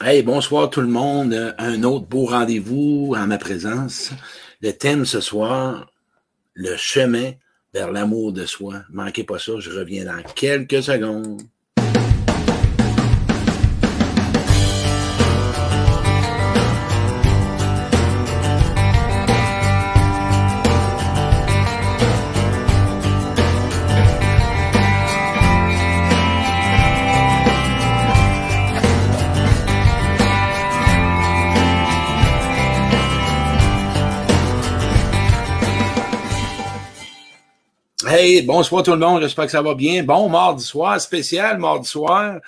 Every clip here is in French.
Hey, bonsoir tout le monde. Un autre beau rendez-vous en ma présence. Le thème ce soir, le chemin vers l'amour de soi. Manquez pas ça, je reviens dans quelques secondes. Hey, bonsoir tout le monde, j'espère que ça va bien. Bon mardi soir, spécial mardi soir,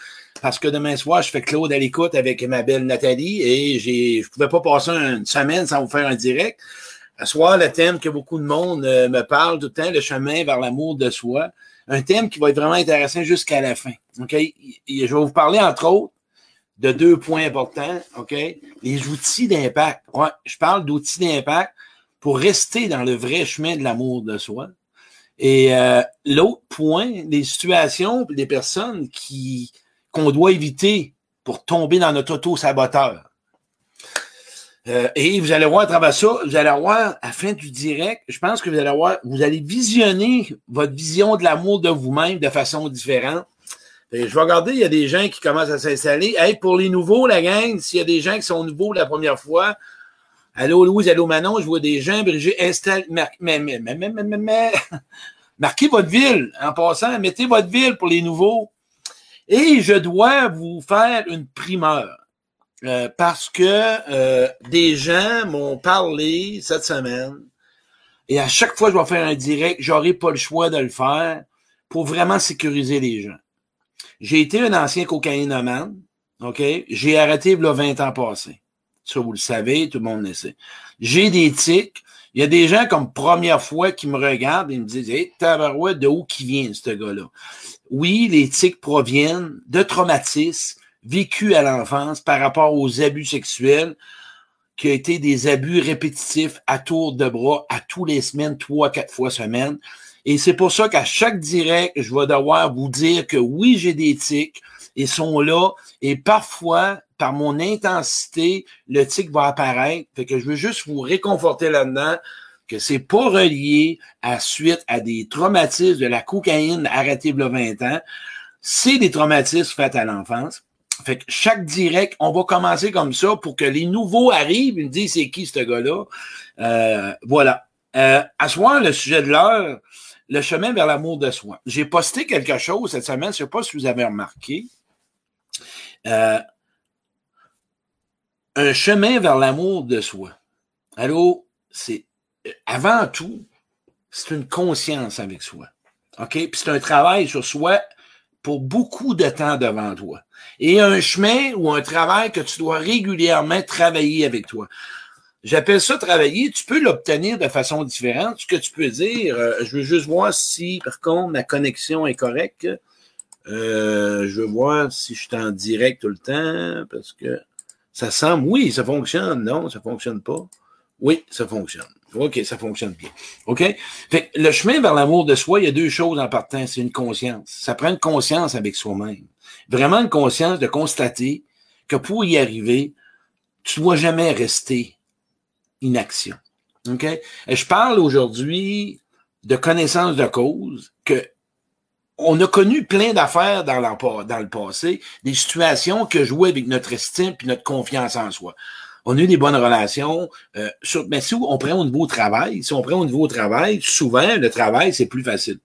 parce que demain soir, je fais Claude à l'écoute avec ma belle Nathalie et j'ai, je pouvais pas passer une semaine sans vous faire un direct. Ce soir, le thème que beaucoup de monde euh, me parle tout le temps, le chemin vers l'amour de soi. Un thème qui va être vraiment intéressant jusqu'à la fin. OK? Je vais vous parler, entre autres, de deux points importants. OK? Les outils d'impact. Ouais, je parle d'outils d'impact pour rester dans le vrai chemin de l'amour de soi. Et euh, l'autre point, les situations, les personnes qui qu'on doit éviter pour tomber dans notre auto-saboteur. Euh, et vous allez voir à travers ça, vous allez voir à la fin du direct, je pense que vous allez voir, vous allez visionner votre vision de l'amour de vous-même de façon différente. Je vais regarder, il y a des gens qui commencent à s'installer. Hey, pour les nouveaux, la gang, s'il y a des gens qui sont nouveaux la première fois, Allô Louise, allô Manon, je vois des gens, Brigitte, installe, mais, mais, mais, mais, marquez votre ville en passant, mettez votre ville pour les nouveaux. Et je dois vous faire une primeur. Euh, parce que euh, des gens m'ont parlé cette semaine et à chaque fois que je vais faire un direct, j'aurai pas le choix de le faire pour vraiment sécuriser les gens. J'ai été un ancien cocaïnomane, OK? J'ai arrêté il y a 20 ans passés. Ça, vous le savez, tout le monde le sait. J'ai des tics. Il y a des gens comme première fois qui me regardent et me disent Hey, tabarouette, de où qui vient ce gars-là? Oui, les tics proviennent de traumatismes vécus à l'enfance par rapport aux abus sexuels, qui ont été des abus répétitifs à tour de bras, à tous les semaines, trois, quatre fois semaine. Et c'est pour ça qu'à chaque direct, je vais devoir vous dire que oui, j'ai des tics, ils sont là, et parfois, par mon intensité, le tic va apparaître. Fait que je veux juste vous réconforter là-dedans que c'est pas relié à suite à des traumatismes de la cocaïne arrêtée a 20 ans. C'est des traumatismes faits à l'enfance. Fait que chaque direct, on va commencer comme ça pour que les nouveaux arrivent, ils me disent c'est qui ce gars-là? Euh, voilà. Euh, à soir, le sujet de l'heure, le chemin vers l'amour de soi. J'ai posté quelque chose cette semaine, je sais pas si vous avez remarqué. Euh, un chemin vers l'amour de soi. Allô, c'est avant tout, c'est une conscience avec soi. OK? Puis c'est un travail sur soi pour beaucoup de temps devant toi. Et un chemin ou un travail que tu dois régulièrement travailler avec toi. J'appelle ça travailler. Tu peux l'obtenir de façon différente. Ce que tu peux dire, euh, je veux juste voir si, par contre, ma connexion est correcte. Euh, je veux voir si je suis en direct tout le temps, parce que ça semble, oui, ça fonctionne. Non, ça fonctionne pas. Oui, ça fonctionne. OK, ça fonctionne bien. OK? Fait le chemin vers l'amour de soi, il y a deux choses en partant. C'est une conscience. Ça prend une conscience avec soi-même. Vraiment une conscience de constater que pour y arriver, tu dois jamais rester inaction. OK? Je parle aujourd'hui de connaissance de cause que on a connu plein d'affaires dans, le passé, des situations que jouaient avec notre estime et notre confiance en soi. On a eu des bonnes relations. Euh, mais si on prend au niveau travail, si on prend au niveau travail, souvent, le travail, c'est plus facile.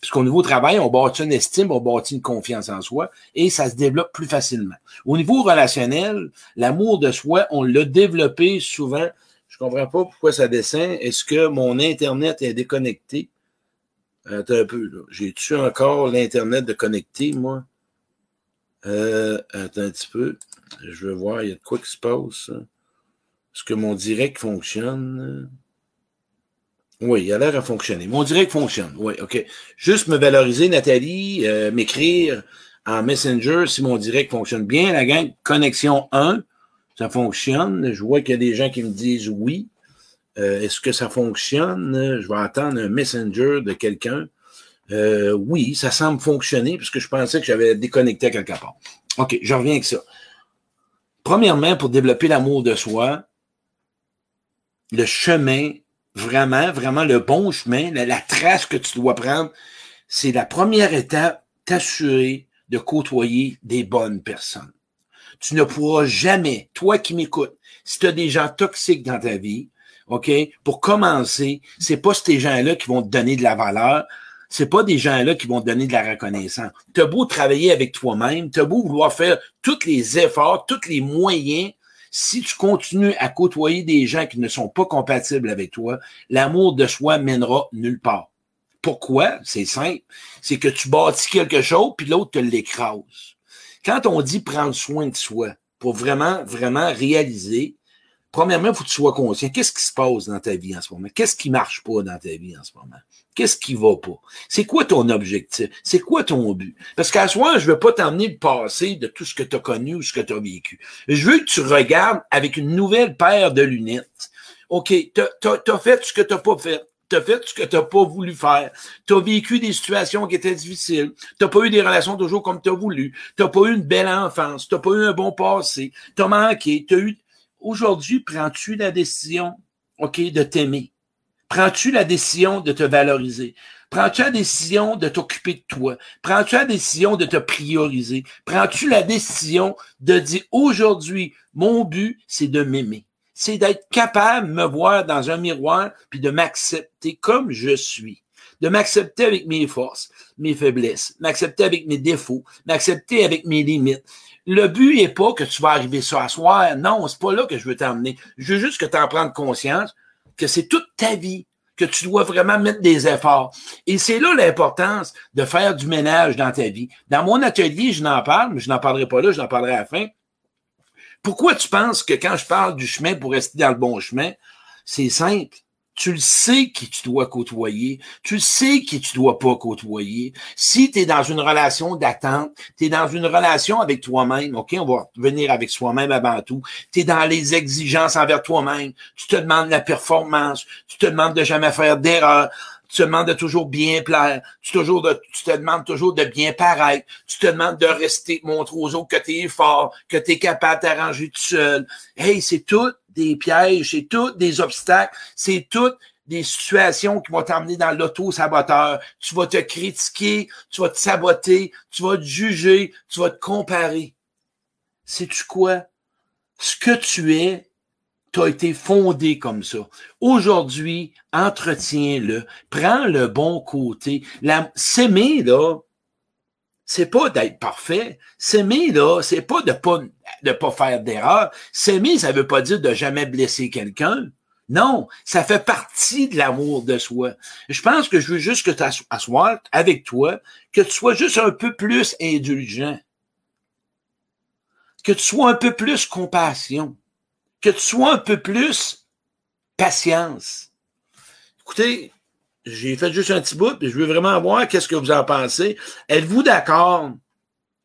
Puisqu'au niveau travail, on bâtit une estime, on bâtit une confiance en soi et ça se développe plus facilement. Au niveau relationnel, l'amour de soi, on l'a développé souvent. Je comprends pas pourquoi ça descend. Est-ce que mon Internet est déconnecté? Attends un peu. J'ai-tu encore l'Internet de connecté, moi? Euh, attends un petit peu. Je veux voir, il y a de quoi qui se passe. Est-ce que mon direct fonctionne? Oui, il a l'air à fonctionner. Mon direct fonctionne. Oui, OK. Juste me valoriser, Nathalie, euh, m'écrire en Messenger si mon direct fonctionne bien. La gang, connexion 1, ça fonctionne. Je vois qu'il y a des gens qui me disent oui. Euh, est-ce que ça fonctionne? Je vais attendre un messenger de quelqu'un. Euh, oui, ça semble fonctionner parce que je pensais que j'avais déconnecté à quelque part. OK, je reviens avec ça. Premièrement, pour développer l'amour de soi, le chemin, vraiment, vraiment le bon chemin, la, trace que tu dois prendre, c'est la première étape, t'assurer de côtoyer des bonnes personnes. Tu ne pourras jamais, toi qui m'écoutes, si tu as des gens toxiques dans ta vie, OK, pour commencer, c'est pas ces gens-là qui vont te donner de la valeur, c'est pas des gens-là qui vont te donner de la reconnaissance. T'as beau travailler avec toi-même, t'as beau vouloir faire tous les efforts, tous les moyens, si tu continues à côtoyer des gens qui ne sont pas compatibles avec toi, l'amour de soi mènera nulle part. Pourquoi? C'est simple. C'est que tu bâtis quelque chose, puis l'autre te l'écrase. Quand on dit prendre soin de soi, pour vraiment, vraiment réaliser Premièrement, il faut que tu sois conscient. Qu'est-ce qui se passe dans ta vie en ce moment? Qu'est-ce qui marche pas dans ta vie en ce moment? Qu'est-ce qui va pas? C'est quoi ton objectif? C'est quoi ton but? Parce qu'à soi, je veux pas t'emmener le passé de tout ce que tu as connu ou ce que tu as vécu. Je veux que tu regardes avec une nouvelle paire de lunettes. OK, tu as, fait ce que tu n'as pas fait. Tu as fait ce que tu n'as pas voulu faire. Tu as vécu des situations qui étaient difficiles. Tu n'as pas eu des relations toujours comme tu as voulu. Tu n'as pas eu une belle enfance. Tu n'as pas eu un bon passé. Tu as manqué. Tu as eu Aujourd'hui, prends-tu la décision, OK, de t'aimer? Prends-tu la décision de te valoriser? Prends-tu la décision de t'occuper de toi? Prends-tu la décision de te prioriser? Prends-tu la décision de dire aujourd'hui, mon but, c'est de m'aimer? C'est d'être capable de me voir dans un miroir puis de m'accepter comme je suis. De m'accepter avec mes forces, mes faiblesses, m'accepter avec mes défauts, m'accepter avec mes limites, le but n'est pas que tu vas arriver ça à soir. Non, c'est pas là que je veux t'emmener. Je veux juste que tu en prennes conscience que c'est toute ta vie que tu dois vraiment mettre des efforts. Et c'est là l'importance de faire du ménage dans ta vie. Dans mon atelier, je n'en parle, mais je n'en parlerai pas là, je n'en parlerai à la fin. Pourquoi tu penses que quand je parle du chemin pour rester dans le bon chemin, c'est simple? Tu le sais qui tu dois côtoyer. Tu le sais qui tu dois pas côtoyer. Si tu es dans une relation d'attente, tu es dans une relation avec toi-même, OK, on va venir avec soi-même avant tout. Tu es dans les exigences envers toi-même. Tu te demandes la performance. Tu te demandes de jamais faire d'erreur. Tu te demandes de toujours bien plaire. Tu, toujours de, tu te demandes toujours de bien paraître. Tu te demandes de rester, montrer aux autres que tu es fort, que tu es capable de t'arranger tout seul. Hey, c'est tout des pièges, c'est tout des obstacles, c'est toutes des situations qui vont t'emmener dans l'auto-saboteur. Tu vas te critiquer, tu vas te saboter, tu vas te juger, tu vas te comparer. Sais-tu quoi? Ce que tu es, tu as été fondé comme ça. Aujourd'hui, entretiens-le, prends le bon côté. S'aimer, là, c'est pas d'être parfait. S'aimer, là, c'est pas de pas, de pas faire d'erreur. S'aimer, ça veut pas dire de jamais blesser quelqu'un. Non, ça fait partie de l'amour de soi. Je pense que je veux juste que tu assoies avec toi, que tu sois juste un peu plus indulgent. Que tu sois un peu plus compassion. Que tu sois un peu plus patience. Écoutez, j'ai fait juste un petit bout, puis je veux vraiment voir qu'est-ce que vous en pensez. Êtes-vous d'accord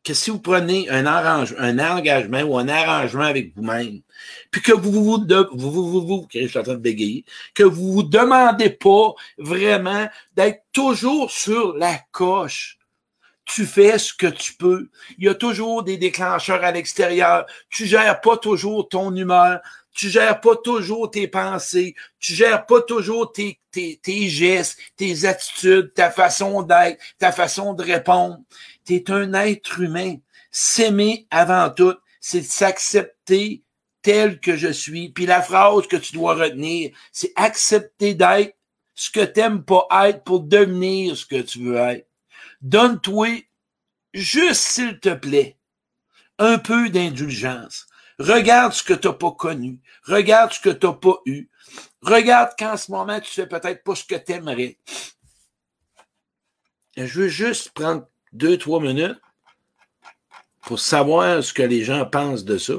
que si vous prenez un, arrange, un engagement ou un arrangement avec vous-même, puis que vous vous, de, vous, vous, vous, je suis en train de bégayer, que vous vous demandez pas vraiment d'être toujours sur la coche. Tu fais ce que tu peux. Il y a toujours des déclencheurs à l'extérieur. Tu gères pas toujours ton humeur tu gères pas toujours tes pensées, tu gères pas toujours tes, tes, tes gestes, tes attitudes, ta façon d'être, ta façon de répondre. Tu es un être humain. S'aimer avant tout, c'est s'accepter tel que je suis. Puis la phrase que tu dois retenir, c'est accepter d'être ce que t'aimes pas être pour devenir ce que tu veux être. Donne-toi, juste s'il te plaît, un peu d'indulgence. Regarde ce que tu n'as pas connu. Regarde ce que tu n'as pas eu. Regarde qu'en ce moment, tu fais peut-être pas ce que tu aimerais. Je veux juste prendre deux, trois minutes pour savoir ce que les gens pensent de ça.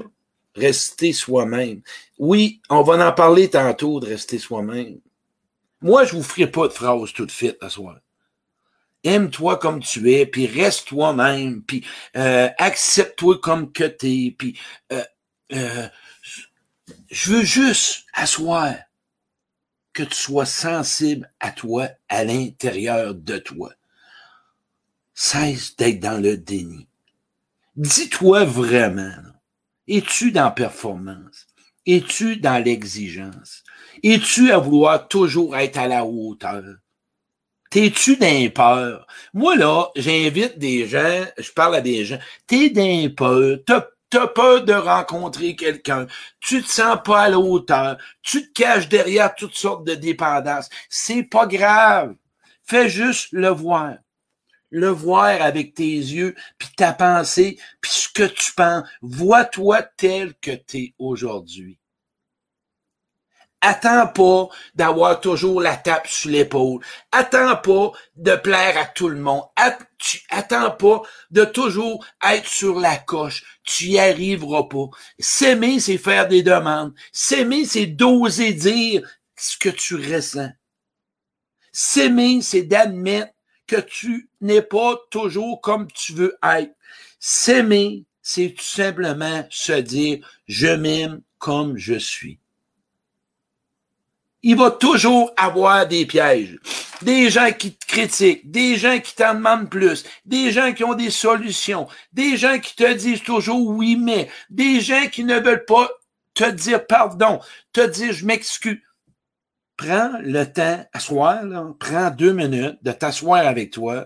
Rester soi-même. Oui, on va en parler tantôt de rester soi-même. Moi, je vous ferai pas de phrase toute faite à soir. Aime-toi comme tu es, puis reste toi-même, puis euh, accepte-toi comme que t'es, puis euh, euh, je veux juste asseoir que tu sois sensible à toi, à l'intérieur de toi. Cesse d'être dans le déni. Dis-toi vraiment Es-tu dans performance? Es-tu dans l'exigence? Es-tu à vouloir toujours être à la hauteur? T'es-tu d'un peur? Moi, là, j'invite des gens, je parle à des gens, t'es d'un peur, t'as T'as peur de rencontrer quelqu'un. Tu te sens pas à la hauteur. Tu te caches derrière toutes sortes de dépendances. C'est pas grave. Fais juste le voir. Le voir avec tes yeux, puis ta pensée, puis ce que tu penses. Vois-toi tel que tu es aujourd'hui. Attends pas d'avoir toujours la tape sur l'épaule. Attends pas de plaire à tout le monde. attends pas de toujours être sur la coche. Tu y arriveras pas. S'aimer, c'est faire des demandes. S'aimer, c'est d'oser dire ce que tu ressens. S'aimer, c'est d'admettre que tu n'es pas toujours comme tu veux être. S'aimer, c'est tout simplement se dire, je m'aime comme je suis il va toujours avoir des pièges. Des gens qui te critiquent, des gens qui t'en demandent plus, des gens qui ont des solutions, des gens qui te disent toujours oui, mais, des gens qui ne veulent pas te dire pardon, te dire je m'excuse. Prends le temps, asseoir, là, prends deux minutes de t'asseoir avec toi.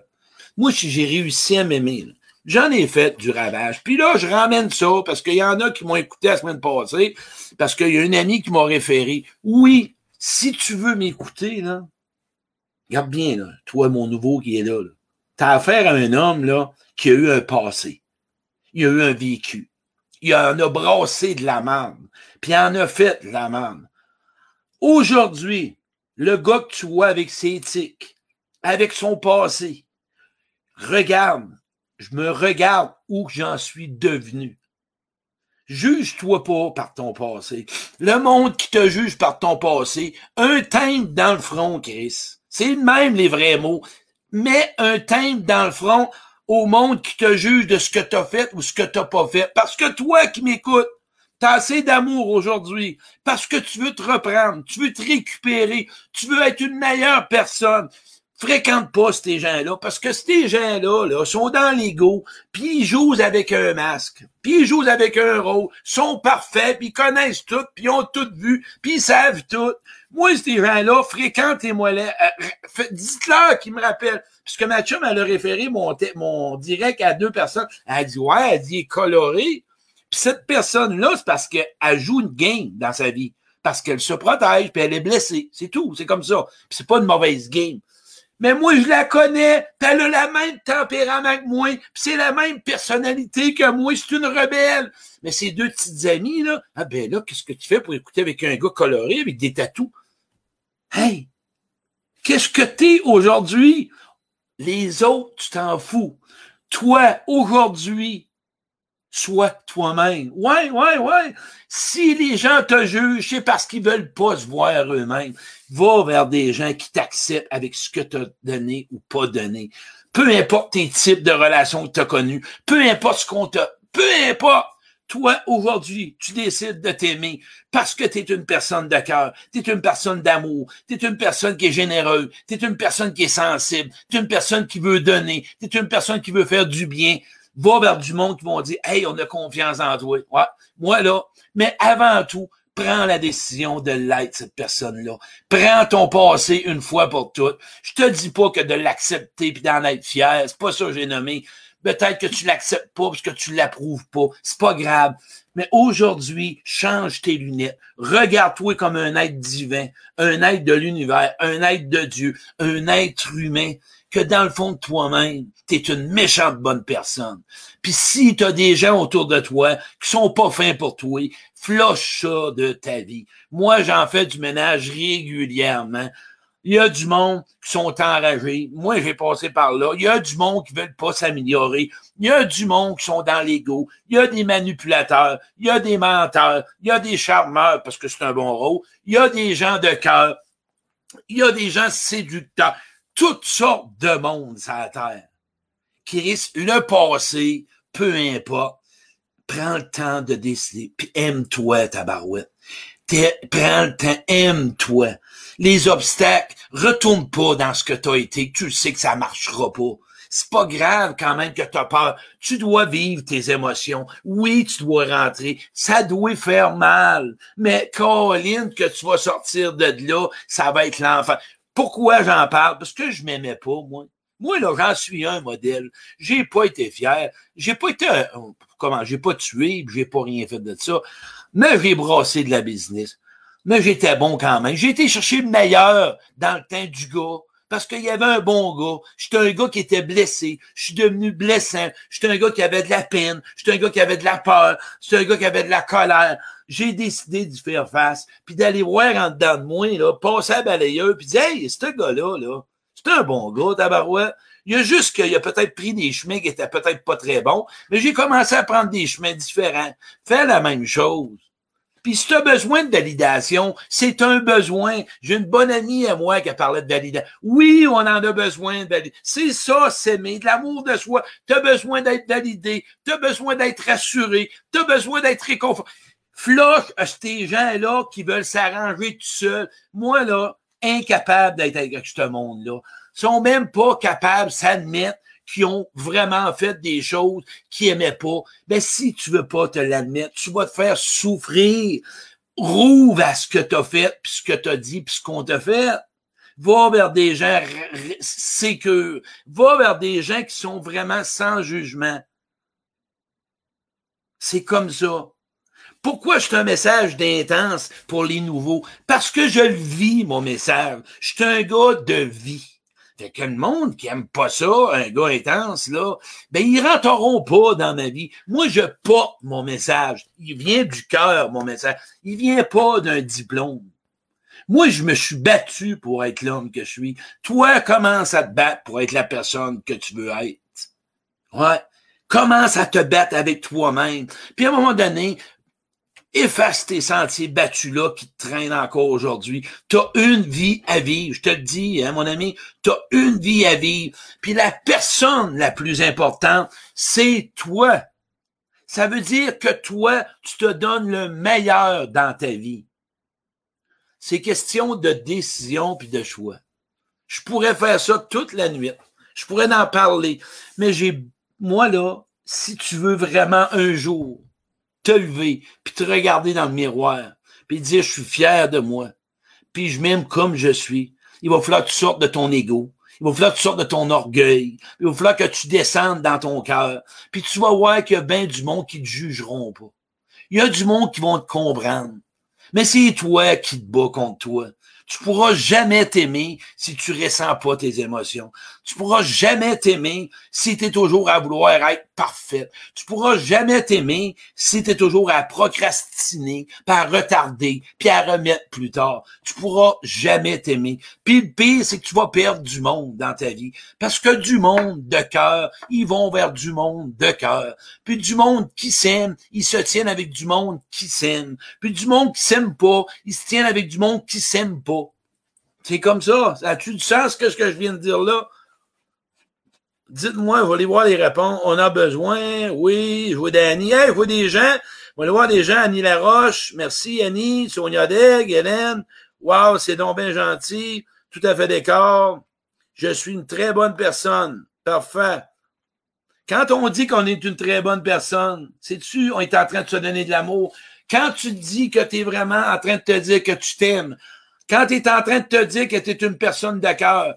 Moi, j'ai réussi à m'aimer, J'en ai fait du ravage. Puis là, je ramène ça parce qu'il y en a qui m'ont écouté la semaine passée, parce qu'il y a une amie qui m'a référé. Oui, si tu veux m'écouter, là, regarde bien, là, toi, mon nouveau qui est là, là. T'as affaire à un homme, là, qui a eu un passé. Il a eu un vécu. Il en a brassé de la manne. Puis il en a fait de la manne. Aujourd'hui, le gars que tu vois avec ses éthiques, avec son passé, regarde, je me regarde où j'en suis devenu. Juge-toi pas par ton passé. Le monde qui te juge par ton passé, un teinte dans le front, Chris. C'est même les vrais mots. Mets un teinte dans le front au monde qui te juge de ce que t'as fait ou ce que t'as pas fait. Parce que toi qui m'écoutes, T'as assez d'amour aujourd'hui parce que tu veux te reprendre, tu veux te récupérer, tu veux être une meilleure personne fréquente pas ces gens-là, parce que ces gens-là là, sont dans l'ego, puis ils jouent avec un masque, puis ils jouent avec un rôle, sont parfaits, puis ils connaissent tout, puis ils ont tout vu, puis ils savent tout. Moi, ces gens-là, fréquentez-moi là. Euh, dites-leur qu'ils me rappellent. Puisque ma elle a référé mon, mon direct à deux personnes. Elle a dit, ouais, elle dit, coloré. Puis cette personne-là, c'est parce qu'elle joue une game dans sa vie. Parce qu'elle se protège, puis elle est blessée. C'est tout. C'est comme ça. Puis c'est pas une mauvaise game mais moi, je la connais, pis elle a la même tempérament que moi, c'est la même personnalité que moi, c'est une rebelle. Mais ces deux petites amies, là, ah ben là, qu'est-ce que tu fais pour écouter avec un gars coloré, avec des tatous? Hey! Qu'est-ce que t'es aujourd'hui? Les autres, tu t'en fous. Toi, aujourd'hui, sois toi-même. Ouais, ouais, ouais. Si les gens te jugent, c'est parce qu'ils veulent pas se voir eux-mêmes. Va vers des gens qui t'acceptent avec ce que tu as donné ou pas donné. Peu importe tes types de relations que tu as connues, peu importe ce qu'on t'a, peu importe. Toi, aujourd'hui, tu décides de t'aimer parce que tu es une personne de cœur, tu es une personne d'amour, tu es une personne qui est généreuse, tu es une personne qui est sensible, tu es une personne qui veut donner, tu es une personne qui veut faire du bien va vers du monde qui vont dire Hey, on a confiance en toi. Ouais, moi là, mais avant tout, prends la décision de l'être, cette personne-là. Prends ton passé une fois pour toutes. Je te dis pas que de l'accepter puis d'en être fier, c'est pas ça que j'ai nommé. Peut-être que tu l'acceptes pas parce que tu l'approuves pas. C'est pas grave. Mais aujourd'hui, change tes lunettes. Regarde-toi comme un être divin, un être de l'univers, un être de Dieu, un être humain que dans le fond de toi-même, tu es une méchante bonne personne. Puis si tu as des gens autour de toi qui sont pas fins pour toi, floche ça de ta vie. Moi, j'en fais du ménage régulièrement. Il y a du monde qui sont enragés. Moi, j'ai passé par là. Il y a du monde qui veulent pas s'améliorer. Il y a du monde qui sont dans l'ego. Il y a des manipulateurs. Il y a des menteurs. Il y a des charmeurs parce que c'est un bon rôle. Il y a des gens de cœur. Il y a des gens séducteurs toutes sortes de monde sur la terre qui risquent le passé, peu importe. Prends le temps de décider, puis aime-toi, ta barouette. Prends le temps, aime-toi. Les obstacles, retourne pas dans ce que tu été, tu sais que ça marchera pas. C'est pas grave quand même que tu as peur. Tu dois vivre tes émotions. Oui, tu dois rentrer. Ça doit faire mal. Mais Caroline, que tu vas sortir de là, ça va être l'enfant. Pourquoi j'en parle? Parce que je m'aimais pas, moi. Moi, là, j'en suis un modèle. J'ai pas été fier. J'ai pas été, comment, j'ai pas tué, j'ai pas rien fait de ça. Mais j'ai brassé de la business. Mais j'étais bon quand même. J'ai été chercher le meilleur dans le temps du gars. Parce qu'il y avait un bon gars. J'étais un gars qui était blessé. Je suis devenu blessant. J'étais un gars qui avait de la peine. J'étais un gars qui avait de la peur. J'étais un gars qui avait de la colère. J'ai décidé d'y faire face. Puis d'aller voir en dedans de moi, là, passer à balayeur, puis dire Hey, ce gars-là, là, c'est un bon gars, tabarouette. Il y a juste qu'il a peut-être pris des chemins qui étaient peut-être pas très bons, mais j'ai commencé à prendre des chemins différents. Fais la même chose. Puis si tu as besoin de validation, c'est un besoin. J'ai une bonne amie à moi qui a parlé de validation. Oui, on en a besoin de validation. C'est ça, s'aimer, de l'amour de soi. Tu as besoin d'être validé, tu as besoin d'être rassuré, tu as besoin d'être réconforté. Floche à ces gens-là qui veulent s'arranger tout seuls. Moi, là, incapable d'être avec ce monde-là. Ils sont même pas capables s'admettre qui ont vraiment fait des choses qu'ils aimaient pas, ben si tu veux pas te l'admettre, tu vas te faire souffrir. Rouvre à ce que tu fait, puis ce que tu as dit, puis ce qu'on t'a fait. Va vers des gens sécures. Va vers des gens qui sont vraiment sans jugement. C'est comme ça. Pourquoi je un message d'intense pour les nouveaux? Parce que je le vis, mon message. Je suis un gars de vie. Fait que le monde qui aime pas ça, un gars intense, là, ben, ils rentreront pas dans ma vie. Moi, je porte mon message. Il vient du cœur, mon message. Il vient pas d'un diplôme. Moi, je me suis battu pour être l'homme que je suis. Toi, commence à te battre pour être la personne que tu veux être? Ouais. Commence à te battre avec toi-même? Puis à un moment donné, efface tes sentiers battus là qui te traînent encore aujourd'hui. Tu as une vie à vivre, je te le dis, hein, mon ami, tu as une vie à vivre. Puis la personne la plus importante, c'est toi. Ça veut dire que toi, tu te donnes le meilleur dans ta vie. C'est question de décision puis de choix. Je pourrais faire ça toute la nuit. Je pourrais en parler. Mais j'ai, moi là, si tu veux vraiment un jour te lever, puis te regarder dans le miroir, puis dire je suis fier de moi, puis je m'aime comme je suis. Il va falloir que tu sortes de ton ego. Il va falloir que tu sortes de ton orgueil. Il va falloir que tu descendes dans ton cœur. Puis tu vas voir qu'il y a bien du monde qui te jugeront pas. Il y a du monde qui vont te comprendre. Mais c'est toi qui te bats contre toi. Tu pourras jamais t'aimer si tu ressens pas tes émotions. Tu pourras jamais t'aimer si tu es toujours à vouloir être parfaite. Tu pourras jamais t'aimer si tu es toujours à procrastiner, puis à retarder, puis à remettre plus tard. Tu pourras jamais t'aimer. Puis le pire, c'est que tu vas perdre du monde dans ta vie. Parce que du monde de cœur, ils vont vers du monde de cœur. Puis du monde qui s'aime, ils se tiennent avec du monde qui s'aime. Puis du monde qui s'aime pas, ils se tiennent avec du monde qui s'aime pas. C'est comme ça. A-tu du sens que ce que je viens de dire là? Dites-moi, vous allez voir les réponses. On a besoin. Oui, je vois Danny. Hey, je vois des gens. On va aller voir des gens. Annie Laroche. Merci, Annie. Sonia Deg, Hélène. Wow, c'est donc bien gentil. Tout à fait d'accord. Je suis une très bonne personne. Parfait. Quand on dit qu'on est une très bonne personne, sais-tu, on est en train de se donner de l'amour. Quand tu dis que tu es vraiment en train de te dire que tu t'aimes, quand tu es en train de te dire que tu es une personne de cœur,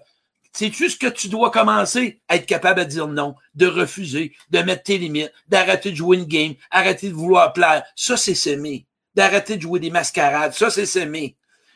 juste que tu dois commencer? À être capable de dire non, de refuser, de mettre tes limites, d'arrêter de jouer une game, arrêter de vouloir plaire. Ça, c'est s'aimer. D'arrêter de jouer des mascarades. Ça, c'est s'aimer.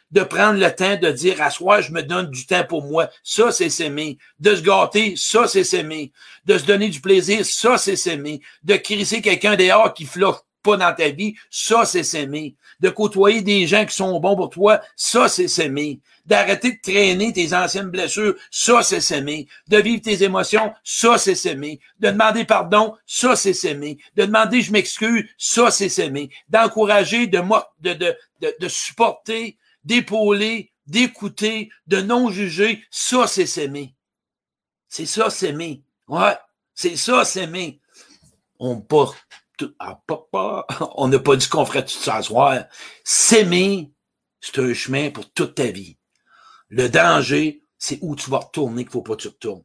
De prendre le temps de dire, à soi, je me donne du temps pour moi. Ça, c'est s'aimer. De se gâter. Ça, c'est s'aimer. De se donner du plaisir. Ça, c'est s'aimer. De crisser quelqu'un dehors qui flotte pas dans ta vie. Ça, c'est s'aimer de côtoyer des gens qui sont bons pour toi, ça, c'est s'aimer. D'arrêter de traîner tes anciennes blessures, ça, c'est s'aimer. De vivre tes émotions, ça, c'est s'aimer. De demander pardon, ça, c'est s'aimer. De demander je m'excuse, ça, c'est s'aimer. D'encourager, de, de, de, de, supporter, d'épauler, d'écouter, de non juger, ça, c'est s'aimer. C'est ça, s'aimer. Ouais, c'est ça, s'aimer. On porte ah, on n'a pas dit qu'on ferait tout s'asseoir. S'aimer, c'est un chemin pour toute ta vie. Le danger, c'est où tu vas retourner qu'il faut pas que tu retournes.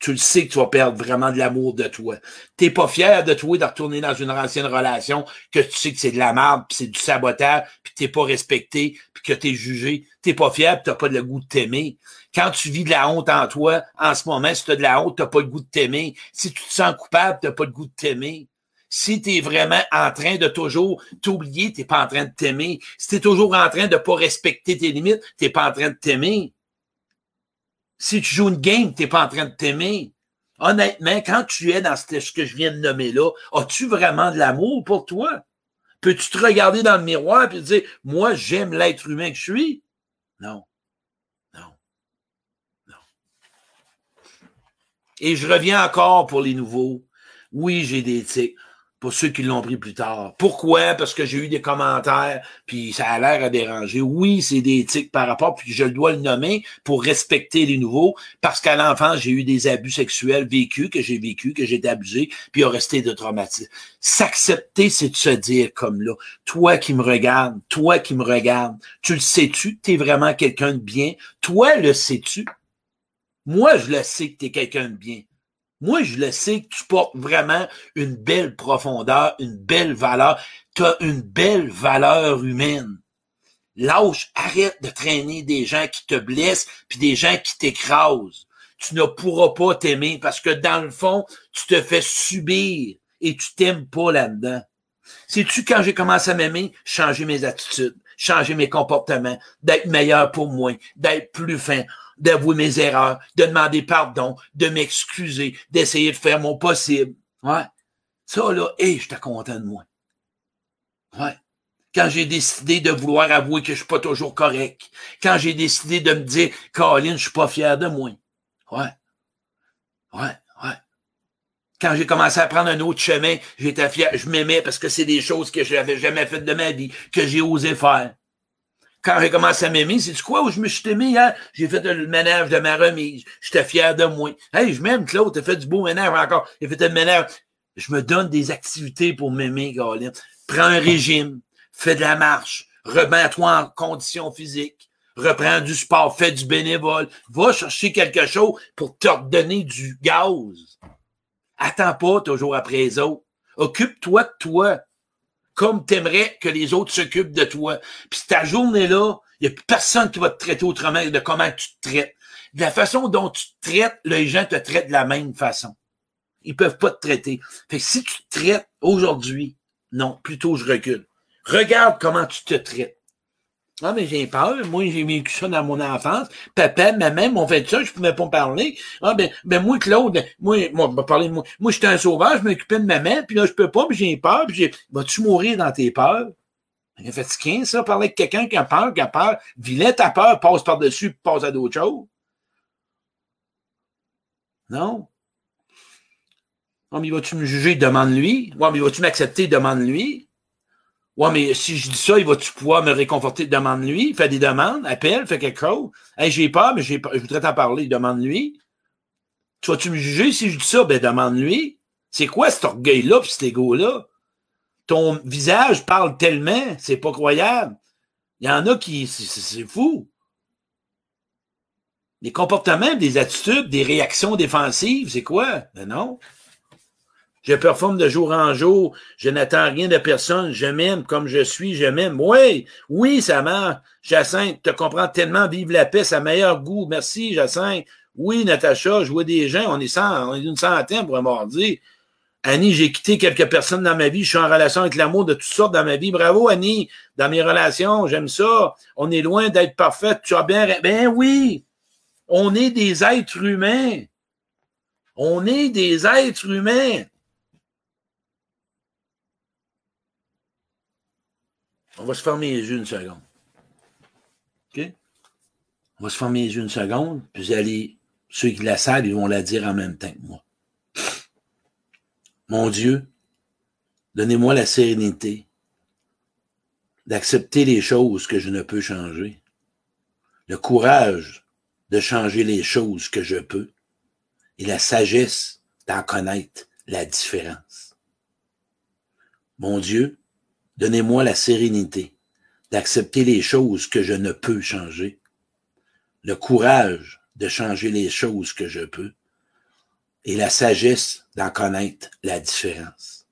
tu le sais que tu vas perdre vraiment de l'amour de toi. T'es pas fier de toi de retourner dans une ancienne relation que tu sais que c'est de la merde, puis c'est du sabotage, puis t'es pas respecté, puis que t'es jugé. T'es pas fier, puis t'as pas le goût de t'aimer. Quand tu vis de la honte en toi, en ce moment, si t'as de la honte, t'as pas le goût de t'aimer. Si tu te sens coupable, t'as pas le goût de t'aimer. Si tu es vraiment en train de toujours t'oublier, t'es pas en train de t'aimer. Si tu es toujours en train de pas respecter tes limites, t'es pas en train de t'aimer. Si tu joues une game, t'es pas en train de t'aimer. Honnêtement, quand tu es dans ce que je viens de nommer là, as-tu vraiment de l'amour pour toi? Peux-tu te regarder dans le miroir et te dire, moi, j'aime l'être humain que je suis? Non. Non. Non. Et je reviens encore pour les nouveaux. Oui, j'ai des tics pour ceux qui l'ont pris plus tard. Pourquoi? Parce que j'ai eu des commentaires, puis ça a l'air à déranger. Oui, c'est des éthiques par rapport, puis je dois le nommer pour respecter les nouveaux, parce qu'à l'enfance, j'ai eu des abus sexuels vécus, que j'ai vécu, que j'ai été abusé, puis il a resté de traumatisme. S'accepter, c'est de se dire comme là, toi qui me regardes, toi qui me regardes, tu le sais-tu, tu es vraiment quelqu'un de bien? Toi, le sais-tu? Moi, je le sais que tu es quelqu'un de bien. Moi, je le sais que tu portes vraiment une belle profondeur, une belle valeur. Tu as une belle valeur humaine. Lâche, arrête de traîner des gens qui te blessent puis des gens qui t'écrasent. Tu ne pourras pas t'aimer parce que dans le fond, tu te fais subir et tu t'aimes pas là-dedans. Sais-tu, quand j'ai commencé à m'aimer, changer mes attitudes, changer mes comportements, d'être meilleur pour moi, d'être plus fin d'avouer mes erreurs, de demander pardon, de m'excuser, d'essayer de faire mon possible. Ouais. Ça, là, hé, j'étais content de moi. Ouais. Quand j'ai décidé de vouloir avouer que je suis pas toujours correct. Quand j'ai décidé de me dire, Caroline, je suis pas fier de moi. Ouais. Ouais, ouais. Quand j'ai commencé à prendre un autre chemin, j'étais fier, je m'aimais parce que c'est des choses que je n'avais jamais faites de ma vie, que j'ai osé faire quand j'ai commencé à m'aimer, c'est quoi où je me suis aimé hier? J'ai fait le ménage de ma remise. J'étais fier de moi. Hey, je m'aime, Claude, t'as fait du beau ménage encore. J'ai fait le ménage. Je me donne des activités pour m'aimer, Galine. Prends un régime, fais de la marche, remets-toi en condition physique, reprends du sport, fais du bénévole, va chercher quelque chose pour te redonner du gaz. Attends pas toujours après les autres. Occupe-toi de toi comme t'aimerais que les autres s'occupent de toi. Puis ta journée-là, il n'y a personne qui va te traiter autrement de comment tu te traites. De la façon dont tu te traites, les gens te traitent de la même façon. Ils peuvent pas te traiter. Fait que si tu te traites aujourd'hui, non, plutôt je recule. Regarde comment tu te traites. Ah, mais j'ai peur. Moi, j'ai vécu ça dans mon enfance. Papa, maman m'ont fait ça, je pouvais pas parler. Ah, ben, ben, moi, Claude, moi, moi, parler moi. Moi, j'étais un sauvage, je m'occupais de maman, puis là, je peux pas, puis j'ai peur, puis j'ai, vas-tu mourir dans tes peurs? C'est fatigué, ça, parler avec quelqu'un qui a peur, qui a peur. Vilain, ta peur, passe par-dessus, passe à d'autres choses. Non? Ah, mais vas-tu me juger? Demande-lui? Ouais, mais vas-tu m'accepter? Demande-lui? Ouais, mais si je dis ça, il va-tu pouvoir me réconforter? Demande-lui, fais des demandes, appelle, fais quelque chose. Hey, j'ai peur, mais j'ai je voudrais t'en parler, demande-lui. Tu vas-tu me juger si je dis ça? Ben, demande-lui. C'est quoi cet orgueil-là pis cet égo-là? Ton visage parle tellement, c'est pas croyable. Il y en a qui, c'est fou. Des comportements, des attitudes, des réactions défensives, c'est quoi? Ben non. Je performe de jour en jour. Je n'attends rien de personne. Je m'aime comme je suis. Je m'aime. Oui, oui, ça marche. Jacinthe, te comprends tellement. Vive la paix, ça meilleur goût. Merci, Jacinthe. Oui, Natacha, je vois des gens. On est, cent, on est une centaine pour un mardi. Annie, j'ai quitté quelques personnes dans ma vie. Je suis en relation avec l'amour de toutes sortes dans ma vie. Bravo, Annie. Dans mes relations, j'aime ça. On est loin d'être parfait. Tu as bien. Ben oui. On est des êtres humains. On est des êtres humains. On va se fermer les yeux une seconde. OK? On va se fermer les yeux une seconde, puis allez, ceux qui la savent, ils vont la dire en même temps que moi. Mon Dieu, donnez-moi la sérénité d'accepter les choses que je ne peux changer, le courage de changer les choses que je peux et la sagesse d'en connaître la différence. Mon Dieu, Donnez-moi la sérénité d'accepter les choses que je ne peux changer, le courage de changer les choses que je peux, et la sagesse d'en connaître la différence.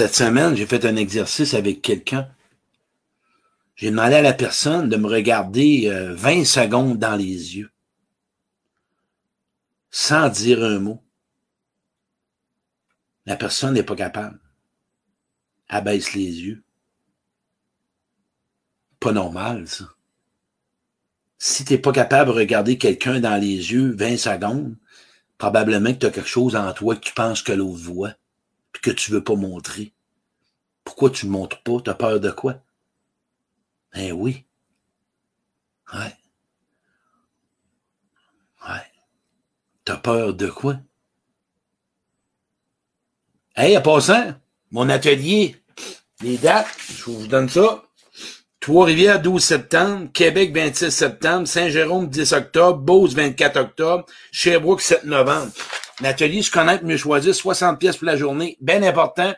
Cette semaine, j'ai fait un exercice avec quelqu'un. J'ai demandé à la personne de me regarder 20 euh, secondes dans les yeux, sans dire un mot. La personne n'est pas capable. Elle baisse les yeux. Pas normal, ça. Si tu pas capable de regarder quelqu'un dans les yeux 20 secondes, probablement que tu as quelque chose en toi que tu penses que l'autre voit que tu veux pas montrer. Pourquoi tu ne montres pas? Tu as peur de quoi? Ben oui. Ouais. Ouais. T'as peur de quoi? Hey, à passant, mon atelier, les dates, je vous donne ça. Trois-Rivières, 12 septembre, Québec, 26 septembre, Saint-Jérôme, 10 octobre, Beauce, 24 octobre, Sherbrooke, 7 novembre. L'atelier Je connais mieux choisir, 60 pièces pour la journée. Bien important.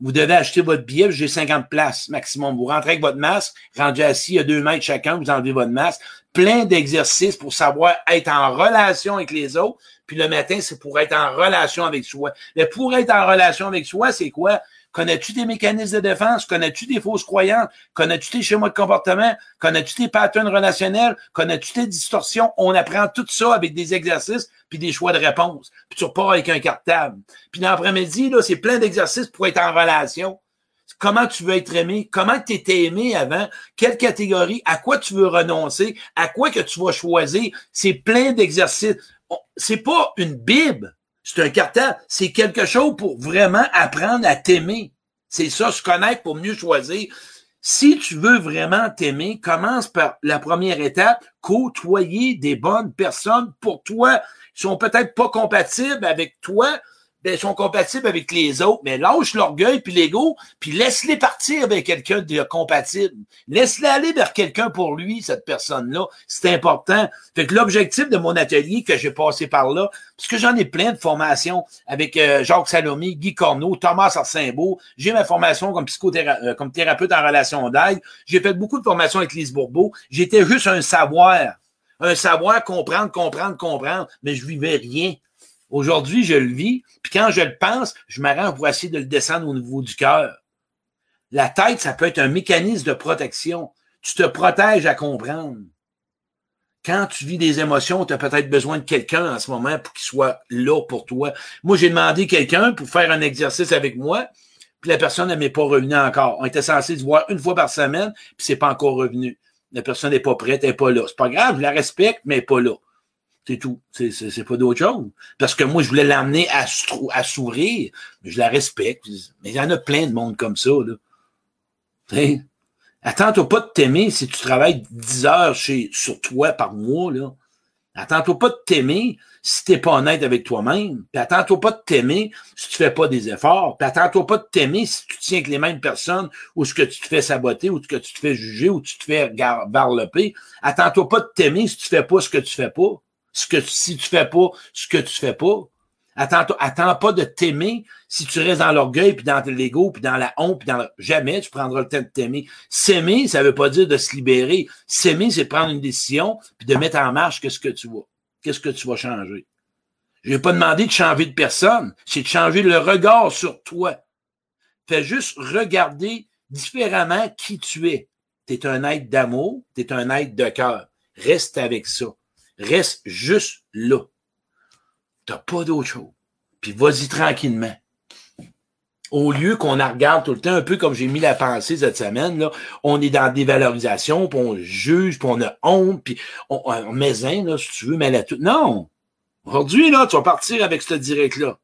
Vous devez acheter votre billet, j'ai 50 places maximum. Vous rentrez avec votre masque, rendu assis à deux mètres chacun, vous enlevez votre masque. Plein d'exercices pour savoir être en relation avec les autres. Puis le matin, c'est pour être en relation avec soi. Le pour être en relation avec soi, c'est quoi? Connais-tu tes mécanismes de défense? Connais-tu tes fausses croyances? Connais-tu tes schémas de comportement? Connais-tu tes patterns relationnels? Connais-tu tes distorsions? On apprend tout ça avec des exercices puis des choix de réponse. Puis tu repars avec un cartable. Puis dans l'après-midi, là, c'est plein d'exercices pour être en relation. Comment tu veux être aimé? Comment tu étais aimé avant? Quelle catégorie? À quoi tu veux renoncer? À quoi que tu vas choisir? C'est plein d'exercices. C'est pas une Bible c'est un cartable. C'est quelque chose pour vraiment apprendre à t'aimer. C'est ça, se connaître pour mieux choisir. Si tu veux vraiment t'aimer, commence par la première étape, côtoyer des bonnes personnes pour toi. Ils sont peut-être pas compatibles avec toi, ben, sont compatibles avec les autres, mais lâche l'orgueil puis l'ego, puis laisse-les partir avec quelqu'un de compatible. Laisse-les aller vers quelqu'un pour lui, cette personne-là. C'est important. Fait que l'objectif de mon atelier que j'ai passé par là, parce que j'en ai plein de formations avec euh, Jacques Salomé, Guy Corneau, Thomas Arsimbault. J'ai ma formation comme psychothérapeute, comme thérapeute en relation d'aide. J'ai fait beaucoup de formations avec Lise Bourbeau. J'étais juste un savoir. Un savoir, comprendre, comprendre, comprendre, mais je vivais rien. Aujourd'hui, je le vis, puis quand je le pense, je m'arrange pour essayer de le descendre au niveau du cœur. La tête, ça peut être un mécanisme de protection. Tu te protèges à comprendre. Quand tu vis des émotions, tu as peut-être besoin de quelqu'un en ce moment pour qu'il soit là pour toi. Moi, j'ai demandé quelqu'un pour faire un exercice avec moi, puis la personne ne m'est pas revenue encore. On était censé se voir une fois par semaine, puis c'est pas encore revenu. La personne n'est pas prête, elle n'est pas là. C'est pas grave, je la respecte, mais elle n'est pas là. C'est tout. C'est pas d'autre chose. Parce que moi, je voulais l'amener à, à s'ouvrir. Je la respecte. Mais il y en a plein de monde comme ça. Là. Attends-toi pas de t'aimer si tu travailles 10 heures chez, sur toi par mois. Là. Attends-toi pas de t'aimer si t'es pas honnête avec toi-même. Puis attends-toi pas de t'aimer si tu fais pas des efforts. Puis attends-toi pas de t'aimer si tu tiens avec les mêmes personnes ou ce que tu te fais saboter ou ce que tu te fais juger ou tu te fais varloper. Attends-toi pas de t'aimer si tu fais pas ce que tu fais pas ce que si tu fais pas ce que tu fais pas. Attends, attends pas de t'aimer si tu restes dans l'orgueil, puis dans l'ego, puis dans la honte, puis dans jamais tu prendras le temps de t'aimer. S'aimer, ça veut pas dire de se libérer. S'aimer, c'est prendre une décision, puis de mettre en marche qu'est-ce que tu vas. Qu'est-ce que tu vas changer. Je vais pas demander de changer de personne, c'est de changer le regard sur toi. Fais juste regarder différemment qui tu es. Tu es un être d'amour, tu es un être de cœur. Reste avec ça. Reste juste là. T'as pas d'autre chose. Puis vas-y tranquillement. Au lieu qu'on la regarde tout le temps, un peu comme j'ai mis la pensée cette semaine, là, on est dans des valorisations, puis on juge, puis on a honte, puis on, on met là, si tu veux, mais là, tout. Non! Aujourd'hui, là, tu vas partir avec ce direct-là.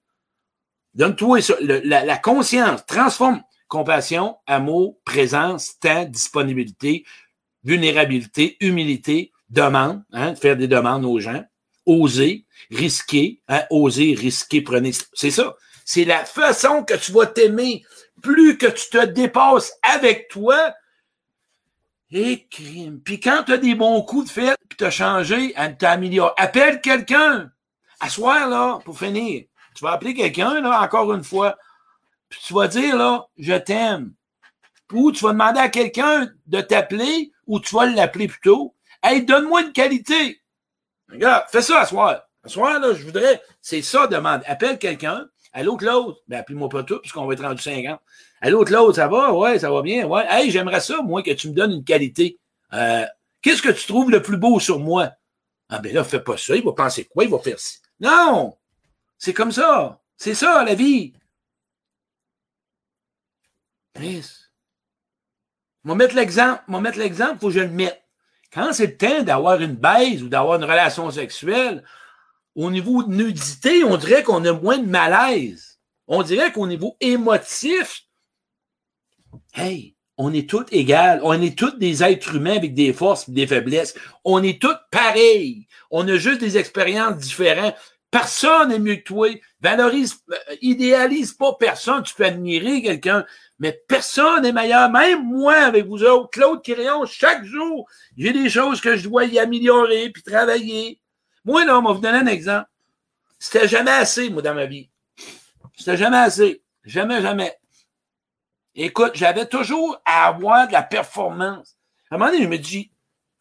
Donne-toi la, la conscience, transforme compassion, amour, présence, temps, disponibilité, vulnérabilité, humilité, demande, hein, faire des demandes aux gens, oser, risquer, hein, oser, risquer, prenez. C'est ça. C'est la façon que tu vas t'aimer. Plus que tu te dépasses avec toi, Et crime. Puis quand tu as des bons coups de fête, puis tu as changé, tu amélioré, appelle quelqu'un. À là, pour finir. Tu vas appeler quelqu'un, là, encore une fois. Puis tu vas dire, là, je t'aime. Ou tu vas demander à quelqu'un de t'appeler, ou tu vas l'appeler plutôt. Hey, donne-moi une qualité. Regarde, fais ça à soir. À soir, là, je voudrais, c'est ça, demande. Appelle quelqu'un. Allô, Claude? Ben, appelle-moi pas tout, puisqu'on va être rendu 50. Allô, Claude, ça va? Ouais, ça va bien. Ouais. Hey, j'aimerais ça, moi, que tu me donnes une qualité. Euh, qu'est-ce que tu trouves le plus beau sur moi? Ah, ben là, fais pas ça. Il va penser quoi? Il va faire ci. Non! C'est comme ça. C'est ça, la vie. Chris. Je vais mettre l'exemple. Je mettre l'exemple, faut que je le mette. Quand c'est le temps d'avoir une baise ou d'avoir une relation sexuelle, au niveau de nudité, on dirait qu'on a moins de malaise. On dirait qu'au niveau émotif, hey, on est tous égaux. On est tous des êtres humains avec des forces et des faiblesses. On est tous pareils. On a juste des expériences différentes. Personne n'est mieux que toi. Valorise, euh, idéalise pas personne. Tu peux admirer quelqu'un, mais personne n'est meilleur. Même moi avec vous autres, Claude Quirion, chaque jour, j'ai des choses que je dois y améliorer puis travailler. Moi, là, on va vous donner un exemple. C'était jamais assez, moi, dans ma vie. C'était jamais assez. Jamais, jamais. Écoute, j'avais toujours à avoir de la performance. À un moment donné, je me dis,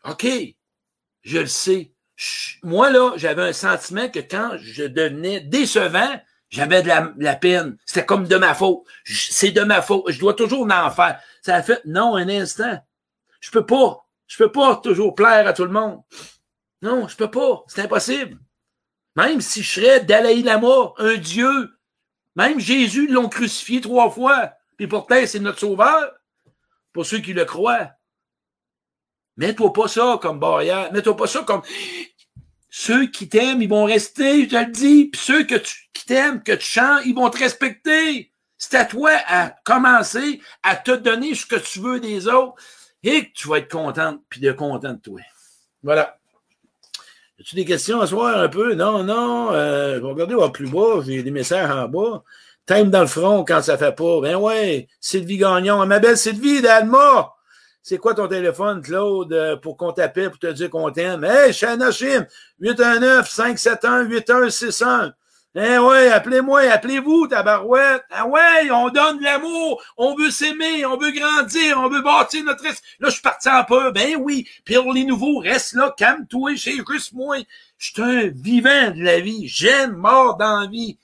OK, je le sais moi, là, j'avais un sentiment que quand je devenais décevant, j'avais de la, peine. C'était comme de ma faute. C'est de ma faute. Je dois toujours en faire. Ça a fait, non, un instant. Je peux pas. Je peux pas toujours plaire à tout le monde. Non, je peux pas. C'est impossible. Même si je serais Dalai Lama, un dieu, même Jésus l'ont crucifié trois fois. Puis pourtant, c'est notre sauveur. Pour ceux qui le croient. Mets-toi pas ça comme barrière. Mets-toi pas ça comme ceux qui t'aiment, ils vont rester, je te le dis. Puis ceux que tu, qui t'aiment, que tu chantes, ils vont te respecter. C'est à toi à commencer à te donner ce que tu veux des autres et que tu vas être contente puis de content de toi. Voilà. As-tu des questions à soir un peu? Non, non. Euh, je vais regarder plus bas. J'ai des messages en bas. T'aimes dans le front quand ça fait pas. Ben ouais. Sylvie Gagnon. Ma belle Sylvie d'Alma. C'est quoi ton téléphone, Claude, euh, pour qu'on t'appelle pour te dire qu'on t'aime? Hey, Shim, 819-571-8161. Eh ouais, appelez-moi, appelez-vous, tabarouette. Ah ouais, on donne l'amour, on veut s'aimer, on veut grandir, on veut bâtir notre... Là, je suis parti en peu. Ben oui, puis pour les nouveaux, reste là, calme-toi, chez juste moi. Je suis un vivant de la vie. J'aime mort dans vie.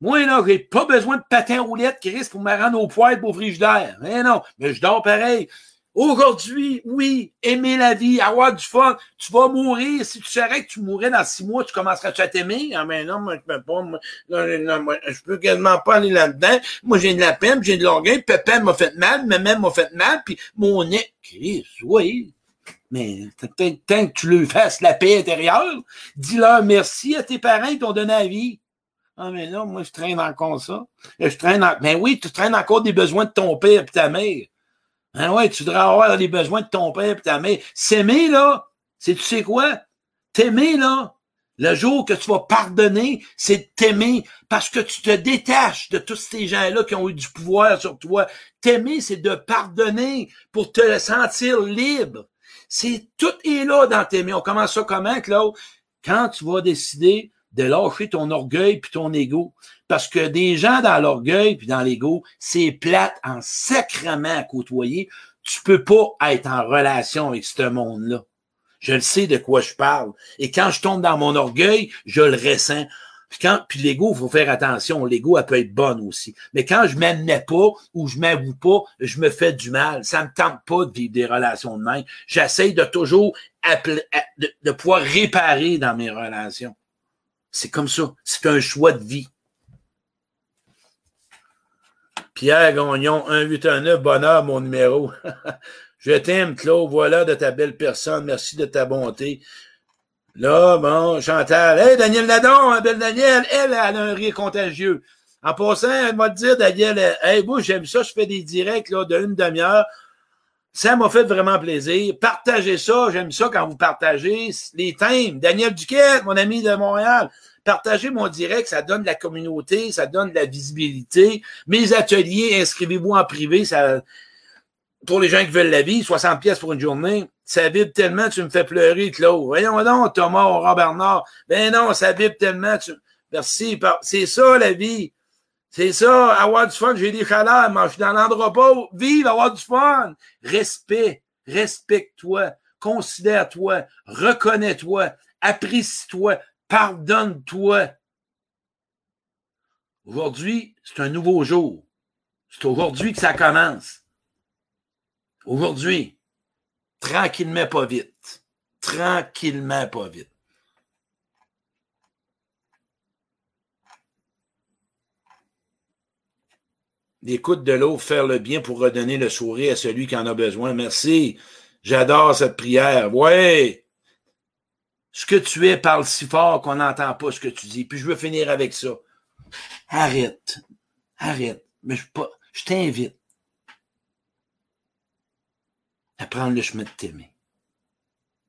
Moi, là, j'ai pas besoin de patin roulette qui risque pour me rendre au poil pour frigidaire. Mais non, mais je dors pareil. Aujourd'hui, oui, aimer la vie, avoir du fun. Tu vas mourir. Si tu savais que tu mourrais dans six mois, tu commencerais à t'aimer. Ah, mais non, moi, je peux pas. Moi, je peux quasiment pas aller là-dedans. Moi, j'ai de la peine, j'ai de l'orgueil. Pépin m'a fait mal, maman m'a fait mal, puis mon nez. Chris, oui. Mais tant que tu lui fasses la paix intérieure, dis-leur merci à tes parents qui t'ont donné la vie. Ah, mais là, moi, je traîne encore ça. Je traîne. Mais oui, tu traînes encore des besoins de ton père et ta mère. Hein, ouais, tu devrais avoir les besoins de ton père et ta mère. S'aimer, là, c'est tu sais quoi? T'aimer, là, le jour que tu vas pardonner, c'est t'aimer parce que tu te détaches de tous ces gens-là qui ont eu du pouvoir sur toi. T'aimer, c'est de pardonner pour te sentir libre. C'est tout est là dans t'aimer. On commence ça comment, Claude? Quand tu vas décider de lâcher ton orgueil puis ton ego. Parce que des gens dans l'orgueil puis dans l'ego, c'est plate en sacrement à côtoyer. Tu peux pas être en relation avec ce monde-là. Je le sais de quoi je parle. Et quand je tombe dans mon orgueil, je le ressens. Puis, quand, puis l'ego, faut faire attention. L'ego, elle peut être bonne aussi. Mais quand je m'admets pas ou je m'avoue pas, je me fais du mal. Ça me tente pas de vivre des relations de même. J'essaye de toujours de pouvoir réparer dans mes relations. C'est comme ça. C'est un choix de vie. Pierre Gagnon, 189, bonheur, mon numéro. Je t'aime, Claude. Voilà de ta belle personne. Merci de ta bonté. Là, bon, Chantal. Hey, Daniel Nadon, hein, belle Daniel, elle, elle a un rire contagieux. En passant, elle m'a dit, Daniel, hey, moi, j'aime ça, je fais des directs, là, d'une demi-heure. Ça m'a fait vraiment plaisir. Partagez ça. J'aime ça quand vous partagez les thèmes. Daniel Duquette, mon ami de Montréal. Partagez mon direct, ça donne de la communauté, ça donne de la visibilité. Mes ateliers, inscrivez-vous en privé, ça, pour les gens qui veulent la vie, 60 pièces pour une journée, ça vibre tellement, tu me fais pleurer, Claude. Voyons donc, Thomas Robert Bernard. Ben non, ça vibre tellement, tu... Merci. C'est ça, la vie. C'est ça, avoir du fun. J'ai des chaleurs, mais je suis dans l'endroit. Vive, avoir du fun. Respect. Respecte-toi. Considère-toi. Reconnais-toi. Apprécie-toi. Pardonne-toi. Aujourd'hui, c'est un nouveau jour. C'est aujourd'hui que ça commence. Aujourd'hui. Tranquillement, pas vite. Tranquillement, pas vite. L'écoute de l'eau, faire le bien pour redonner le sourire à celui qui en a besoin. Merci. J'adore cette prière. Ouais. Ce que tu es parle si fort qu'on n'entend pas ce que tu dis. Puis je veux finir avec ça. Arrête. Arrête. Mais je, pas, je t'invite à prendre le chemin de t'aimer.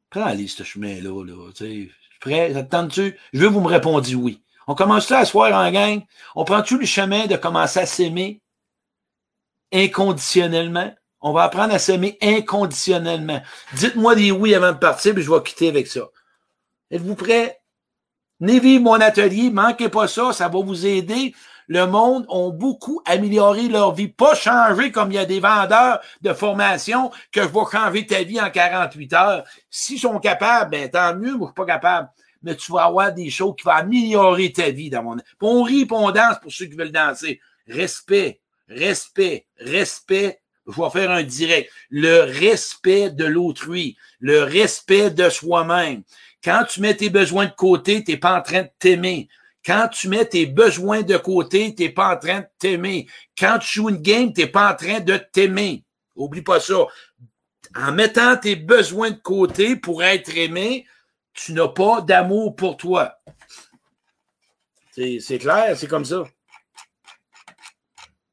Prends-le, ce chemin-là. Là, tu. Prêt? Attends-tu? Je veux que vous me répondiez oui. On commence là à se voir en gang. On prend-tu le chemin de commencer à s'aimer? Inconditionnellement? On va apprendre à s'aimer inconditionnellement. Dites-moi des oui avant de partir, puis je vais quitter avec ça. Êtes-vous prêts? Venez vivre mon atelier, manquez pas ça, ça va vous aider. Le monde ont beaucoup amélioré leur vie, pas changé comme il y a des vendeurs de formation que je vais changer ta vie en 48 heures. S'ils sont capables, ben tant mieux, moi je suis pas capable. Mais tu vas avoir des choses qui vont améliorer ta vie dans mon. On rit, on danse pour ceux qui veulent danser. Respect, respect, respect. Je vais faire un direct. Le respect de l'autrui, le respect de soi-même. Quand tu mets tes besoins de côté, tu n'es pas en train de t'aimer. Quand tu mets tes besoins de côté, tu n'es pas en train de t'aimer. Quand tu joues une game, tu n'es pas en train de t'aimer. Oublie pas ça. En mettant tes besoins de côté pour être aimé, tu n'as pas d'amour pour toi. C'est clair, c'est comme ça.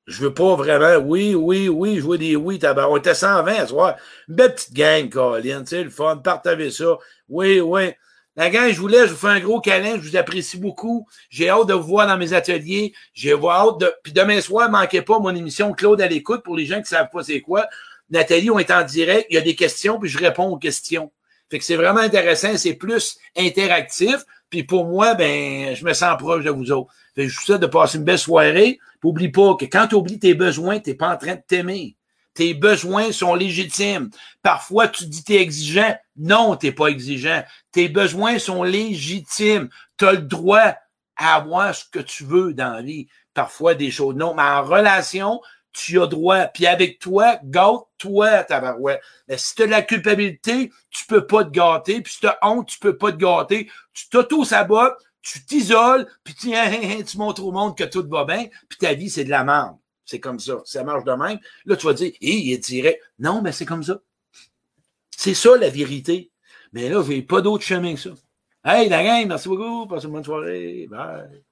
Je veux pas vraiment, oui, oui, oui, jouer des oui, tabac. On était 120 ce soir. Une belle petite gang, Colin, tu sais, le fun, partagez ça. Oui, oui. La gang, je voulais, je vous fais un gros câlin, je vous apprécie beaucoup. J'ai hâte de vous voir dans mes ateliers. J'ai hâte de. Puis demain soir, manquez pas mon émission Claude à l'écoute pour les gens qui savent pas c'est quoi. Nathalie, on est en direct, il y a des questions, puis je réponds aux questions. Fait que c'est vraiment intéressant, c'est plus interactif. Puis pour moi, ben, je me sens proche de vous autres. Fait que je vous souhaite de passer une belle soirée. N'oublie pas que quand tu oublies tes besoins, tu n'es pas en train de t'aimer. Tes besoins sont légitimes. Parfois, tu dis tu es exigeant. Non, tu n'es pas exigeant. Tes besoins sont légitimes. Tu as le droit à avoir ce que tu veux dans la vie. Parfois, des choses non. Mais en relation, tu as droit. Puis avec toi, gâte-toi, tabarouette. Mais si tu as de la culpabilité, tu peux pas te gâter. Puis si tu as honte, tu peux pas te gâter. Tu t'auto-sabotes, tu t'isoles, puis tu, hein, hein, hein, tu montres au monde que tout va bien, puis ta vie, c'est de la merde. C'est comme ça. Ça marche de même. Là, tu vas dire, hé, il est direct. Non, mais c'est comme ça. C'est ça la vérité. Mais là, je n'ai pas d'autre chemin que ça. Hey, la gang, merci beaucoup. Passez une bonne soirée. Bye.